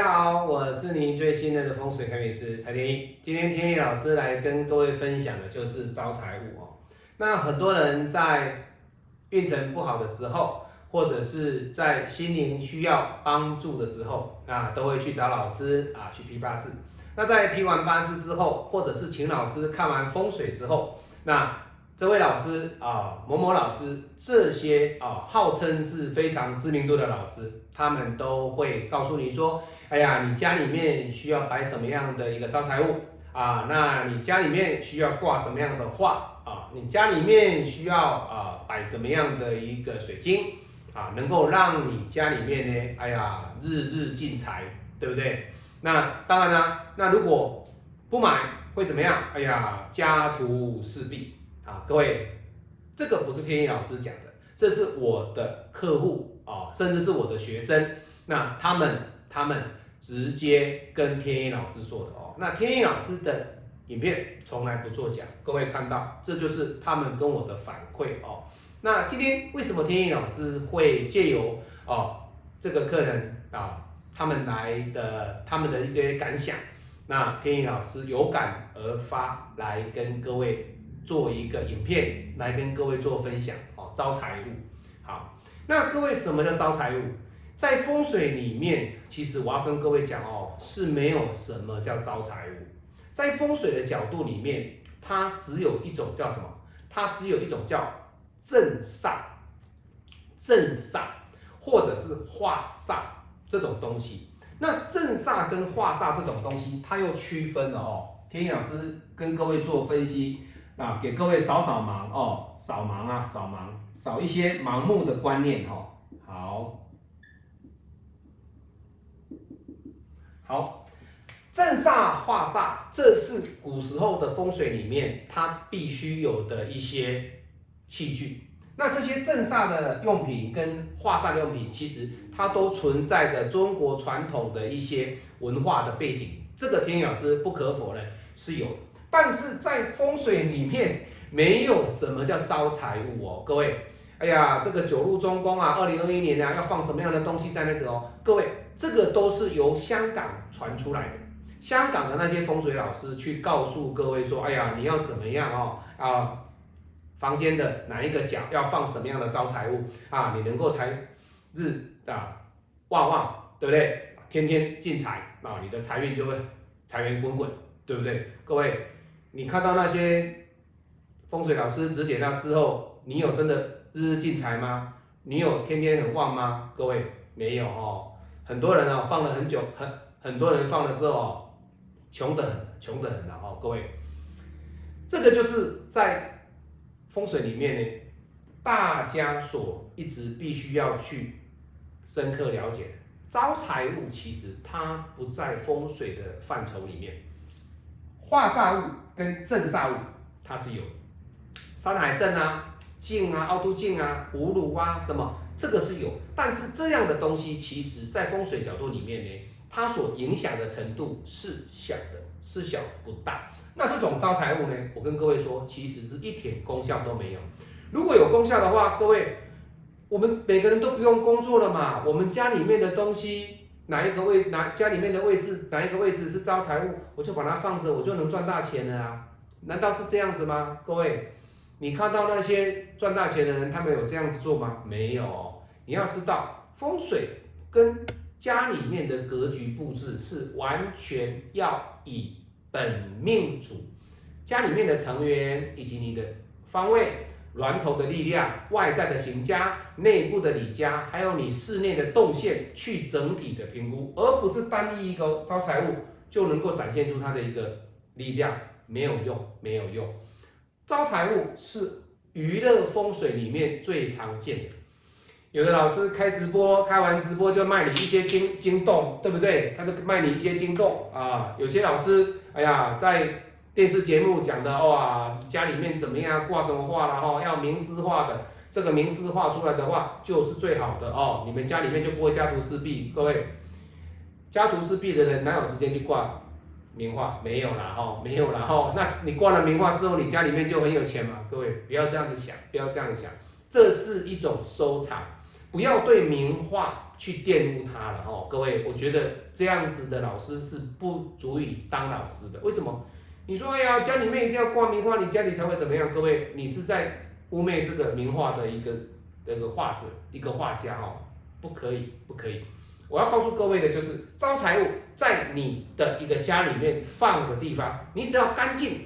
大家好，我是您最信任的风水开运师蔡天一。今天天一老师来跟各位分享的就是招财物哦。那很多人在运程不好的时候，或者是在心灵需要帮助的时候，啊，都会去找老师啊去批八字。那在批完八字之后，或者是请老师看完风水之后，那这位老师啊，某某老师，这些啊，号称是非常知名度的老师，他们都会告诉你说，哎呀，你家里面需要摆什么样的一个招财物啊？那你家里面需要挂什么样的画啊？你家里面需要啊摆什么样的一个水晶啊？能够让你家里面呢，哎呀，日日进财，对不对？那当然啦，那如果不买会怎么样？哎呀，家徒四壁。啊，各位，这个不是天意老师讲的，这是我的客户啊，甚至是我的学生，那他们他们直接跟天意老师说的哦。那天意老师的影片从来不作假，各位看到，这就是他们跟我的反馈哦。那今天为什么天意老师会借由哦这个客人啊他们来的他们的一些感想，那天意老师有感而发来跟各位。做一个影片来跟各位做分享哦，招财物。好，那各位什么叫招财物？在风水里面，其实我要跟各位讲哦，是没有什么叫招财物。在风水的角度里面，它只有一种叫什么？它只有一种叫正煞、正煞或者是化煞这种东西。那正煞跟化煞这种东西，它又区分了哦。天意老师跟各位做分析。啊，给各位扫扫盲哦，扫盲啊，扫盲，扫一些盲目的观念哈。好，好，正煞化煞，这是古时候的风水里面它必须有的一些器具。那这些正煞的用品跟化煞用品，其实它都存在着中国传统的一些文化的背景。这个天宇老师不可否认是有。但是在风水里面没有什么叫招财物哦，各位，哎呀，这个九路中宫啊，二零二一年啊要放什么样的东西在那个哦，各位，这个都是由香港传出来的，香港的那些风水老师去告诉各位说，哎呀，你要怎么样哦啊，房间的哪一个角要放什么样的招财物啊，你能够财日啊旺旺，对不对？天天进财啊，你的财运就会财源滚滚，对不对？各位。你看到那些风水老师指点他之后，你有真的日日进财吗？你有天天很旺吗？各位没有哦，很多人哦放了很久，很很多人放了之后，穷得很，穷得很了哦，各位，这个就是在风水里面呢，大家所一直必须要去深刻了解，招财物其实它不在风水的范畴里面。化煞物跟正煞物，它是有山海镇啊、镜啊、凹凸镜啊、葫芦啊什么，这个是有。但是这样的东西，其实在风水角度里面呢，它所影响的程度是小的，是小不大。那这种招财物呢，我跟各位说，其实是一点功效都没有。如果有功效的话，各位，我们每个人都不用工作了嘛，我们家里面的东西。哪一个位哪家里面的位置哪一个位置是招财物，我就把它放着，我就能赚大钱了啊？难道是这样子吗？各位，你看到那些赚大钱的人，他们有这样子做吗？没有。你要知道，风水跟家里面的格局布置是完全要以本命主家里面的成员以及你的方位。峦头的力量、外在的行家、内部的理家，还有你室内的动线，去整体的评估，而不是单一一个招财物就能够展现出它的一个力量，没有用，没有用。招财物是娱乐风水里面最常见的，有的老师开直播，开完直播就卖你一些金金洞，对不对？他就卖你一些金洞啊。有些老师，哎呀，在电视节目讲的哇，家里面怎么样挂什么画了哈？要名师画的，这个名师画出来的话就是最好的哦。你们家里面就不会家徒四壁，各位，家徒四壁的人哪有时间去挂名画？没有啦哈，没有啦哈。那你挂了名画之后，你家里面就很有钱嘛？各位不要这样子想，不要这样想，这是一种收藏，不要对名画去玷污它了哦。各位，我觉得这样子的老师是不足以当老师的。为什么？你说，哎呀，家里面一定要挂名画，你家里才会怎么样？各位，你是在污蔑这个名画的一个那个画者，一个画家哦，不可以，不可以。我要告诉各位的就是，招财物在你的一个家里面放的地方，你只要干净，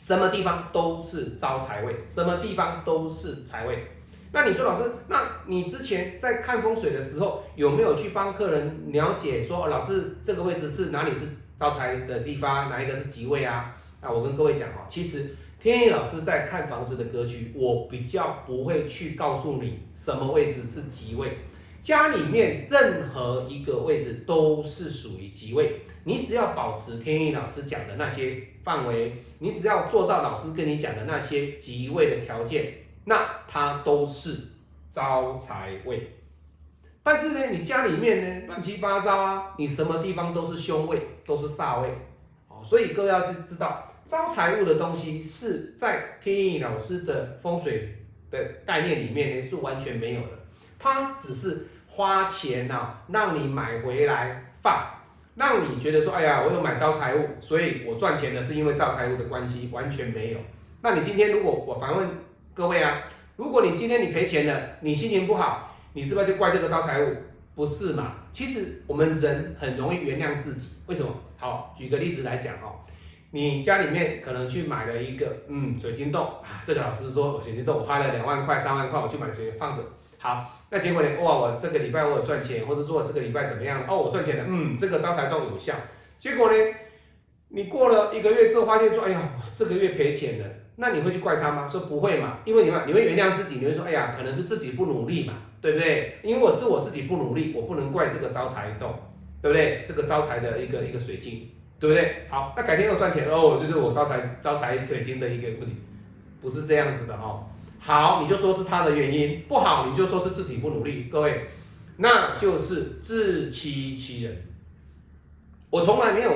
什么地方都是招财位，什么地方都是财位。那你说老师，那你之前在看风水的时候，有没有去帮客人了解说，老师这个位置是哪里是招财的地方，哪一个是吉位啊？那我跟各位讲哦，其实天意老师在看房子的格局，我比较不会去告诉你什么位置是吉位。家里面任何一个位置都是属于吉位，你只要保持天意老师讲的那些范围，你只要做到老师跟你讲的那些吉位的条件，那它都是招财位。但是呢，你家里面呢乱七八糟啊，你什么地方都是凶位，都是煞位哦。所以各位要知知道，招财物的东西是在天意老师的风水的概念里面呢是完全没有的。他只是花钱呐，让你买回来放，让你觉得说，哎呀，我有买招财物，所以我赚钱的是因为招财物的关系，完全没有。那你今天如果我反问各位啊，如果你今天你赔钱了，你心情不好，你是不是去怪这个招财物？不是嘛？其实我们人很容易原谅自己，为什么？好，举个例子来讲哦，你家里面可能去买了一个嗯水晶洞啊，这个老师说我水晶洞我花了两万块、三万块，我去买水晶放着。好，那结果呢？哇，我这个礼拜我有赚钱，或者说这个礼拜怎么样？哦，我赚钱了，嗯，这个招财洞有效。结果呢，你过了一个月之后发现说，哎呀，这个月赔钱了，那你会去怪他吗？说不会嘛，因为你嘛，你会原谅自己，你会说，哎呀，可能是自己不努力嘛，对不对？因为我是我自己不努力，我不能怪这个招财洞，对不对？这个招财的一个一个水晶，对不对？好，那改天又赚钱哦，就是我招财招财水晶的一个问题，不是这样子的哦。好，你就说是他的原因；不好，你就说是自己不努力。各位，那就是自欺欺人。我从来没有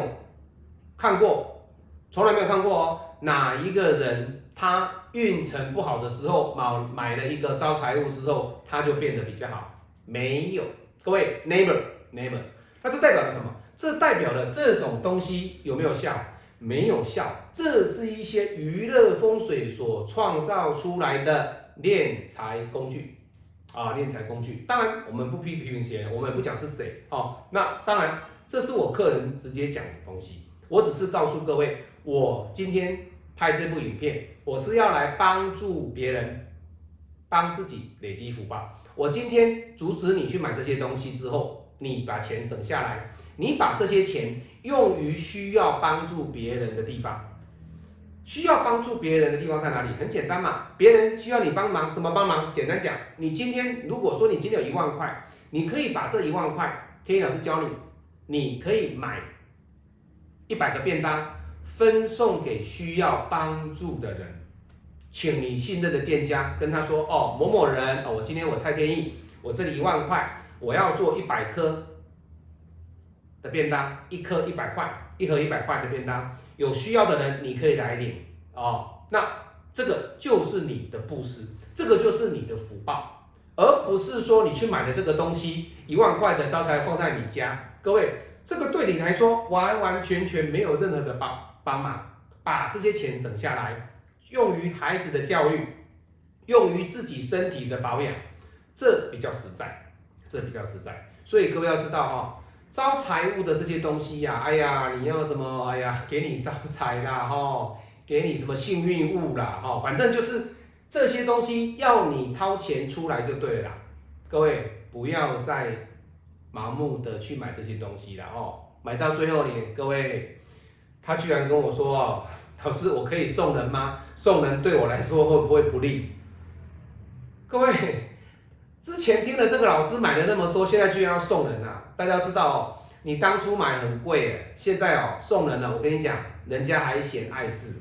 看过，从来没有看过哦，哪一个人他运程不好的时候，买买了一个招财物之后，他就变得比较好？没有。各位，never，never。那这代表了什么？这代表了这种东西有没有效？没有效，这是一些娱乐风水所创造出来的敛财工具啊，敛财工具。当然，我们不批评谁，我们也不讲是谁哦。那当然，这是我客人直接讲的东西，我只是告诉各位，我今天拍这部影片，我是要来帮助别人，帮自己累积福报。我今天阻止你去买这些东西之后，你把钱省下来。你把这些钱用于需要帮助别人的地方，需要帮助别人的地方在哪里？很简单嘛，别人需要你帮忙，什么帮忙？简单讲，你今天如果说你今天有一万块，你可以把这一万块，天一老师教你，你可以买一百个便当，分送给需要帮助的人，请你信任的店家跟他说，哦，某某人，哦，我今天我蔡天意，我这里一万块，我要做一百颗。的便当一颗一百块，一盒一百块的便当，有需要的人你可以来领哦。那这个就是你的布施，这个就是你的福报，而不是说你去买的这个东西一万块的招财放在你家。各位，这个对你来说完完全全没有任何的帮帮忙。把这些钱省下来，用于孩子的教育，用于自己身体的保养，这比较实在，这比较实在。所以各位要知道哈。招财物的这些东西呀，哎呀，你要什么？哎呀，给你招财啦，哈，给你什么幸运物啦，哈，反正就是这些东西要你掏钱出来就对了。各位不要再盲目的去买这些东西了，哦，买到最后你，各位，他居然跟我说，老师，我可以送人吗？送人对我来说会不会不利？各位。之前听了这个老师买了那么多，现在居然要送人啊！大家知道哦，你当初买很贵，现在哦送人了。我跟你讲，人家还嫌碍事，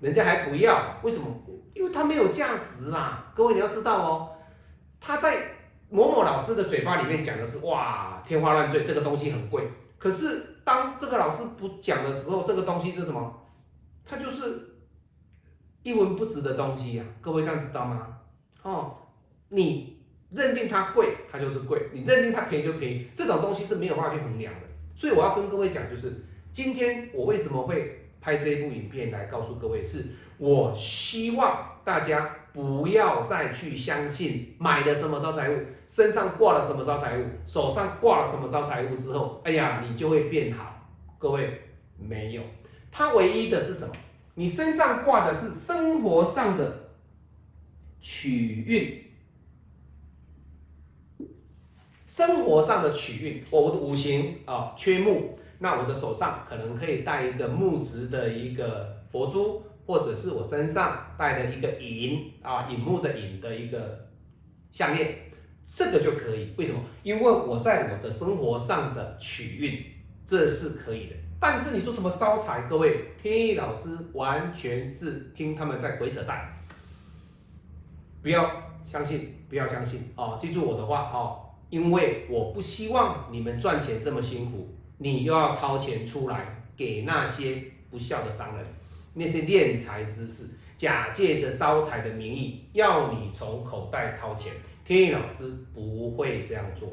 人家还不要，为什么？因为他没有价值嘛。各位你要知道哦，他在某某老师的嘴巴里面讲的是哇天花乱坠，这个东西很贵。可是当这个老师不讲的时候，这个东西是什么？它就是一文不值的东西呀。各位这样知道吗？哦，你。认定它贵，它就是贵；你认定它便宜就便宜。这种东西是没有办法去衡量的。所以我要跟各位讲，就是今天我为什么会拍这一部影片来告诉各位，是我希望大家不要再去相信买的什么招财物，身上挂了什么招财物，手上挂了什么招财物之后，哎呀，你就会变好。各位没有，它唯一的是什么？你身上挂的是生活上的取运。生活上的取运，我的五行啊缺木，那我的手上可能可以带一个木质的一个佛珠，或者是我身上戴的一个银啊银木的银的一个项链，这个就可以。为什么？因为我在我的生活上的取运，这是可以的。但是你说什么招财，各位天意老师完全是听他们在鬼扯淡，不要相信，不要相信哦！记住我的话哦。因为我不希望你们赚钱这么辛苦，你又要掏钱出来给那些不孝的商人，那些敛财之士，假借着招财的名义要你从口袋掏钱。天意老师不会这样做。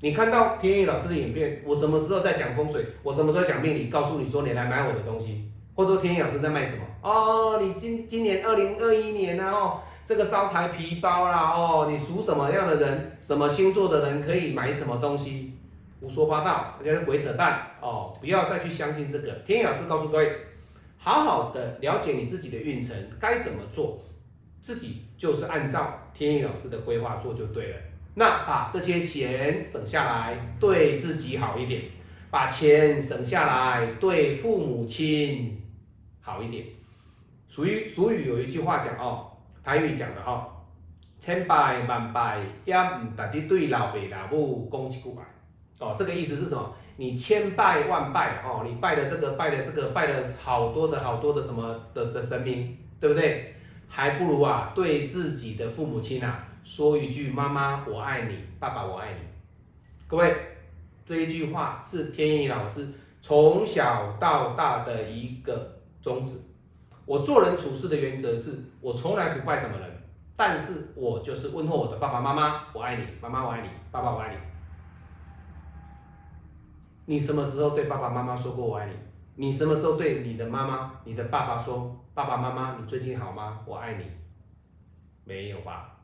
你看到天意老师的影片，我什么时候在讲风水？我什么时候讲命理？告诉你说你来买我的东西，或者说天意老师在卖什么？哦，你今今年二零二一年呢？哦。这个招财皮包啦，哦，你属什么样的人，什么星座的人可以买什么东西，胡说八道，而且是鬼扯淡哦！不要再去相信这个。天意老师告诉各位，好好的了解你自己的运程该怎么做，自己就是按照天意老师的规划做就对了。那把这些钱省下来，对自己好一点；把钱省下来，对父母亲好一点。俗语俗语有一句话讲哦。台语讲的哈，千拜万拜也唔达啲对老爸老母讲一句话，哦，这个意思是什么？你千拜万拜哦，你拜了这个拜了这个拜了好多的好多的什么的的神明，对不对？还不如啊对自己的父母亲啊说一句妈妈我爱你，爸爸我爱你。各位，这一句话是天意老师从小到大的一个宗旨。我做人处事的原则是，我从来不怪什么人，但是我就是问候我的爸爸妈妈，我爱你，妈妈我爱你，爸爸我爱你。你什么时候对爸爸妈妈说过我爱你？你什么时候对你的妈妈、你的爸爸说，爸爸妈妈，你最近好吗？我爱你。没有吧？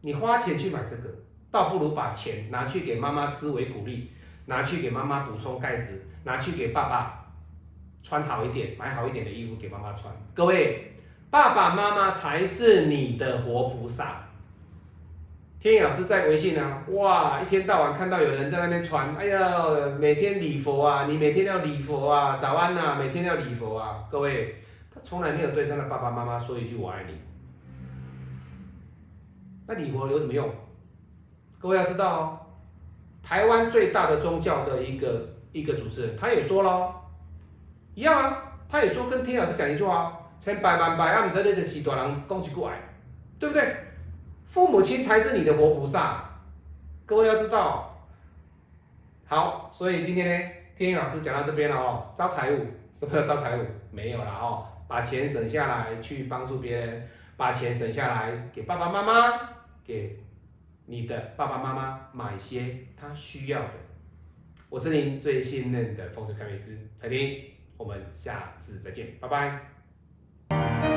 你花钱去买这个，倒不如把钱拿去给妈妈吃为鼓励，拿去给妈妈补充钙质，拿去给爸爸。穿好一点，买好一点的衣服给妈妈穿。各位，爸爸妈妈才是你的活菩萨。天意老师在微信啊，哇，一天到晚看到有人在那边传，哎呀，每天礼佛啊，你每天要礼佛啊，早安呐，每天要礼佛啊。各位，他从来没有对他的爸爸妈妈说一句我爱你。那礼佛有什么用？各位要知道哦，台湾最大的宗教的一个一个主持人，他也说了。一样啊，他也说跟天老师讲一句话，千百万百万的那个许多人恭喜过来，对不对？父母亲才是你的活菩萨，各位要知道。好，所以今天呢，天老师讲到这边了哦，招财物是不是招财物？没有了哦，把钱省下来去帮助别人，把钱省下来给爸爸妈妈，给你的爸爸妈妈买些他需要的。我是您最信任的风水开运师彩婷。我们下次再见，拜拜。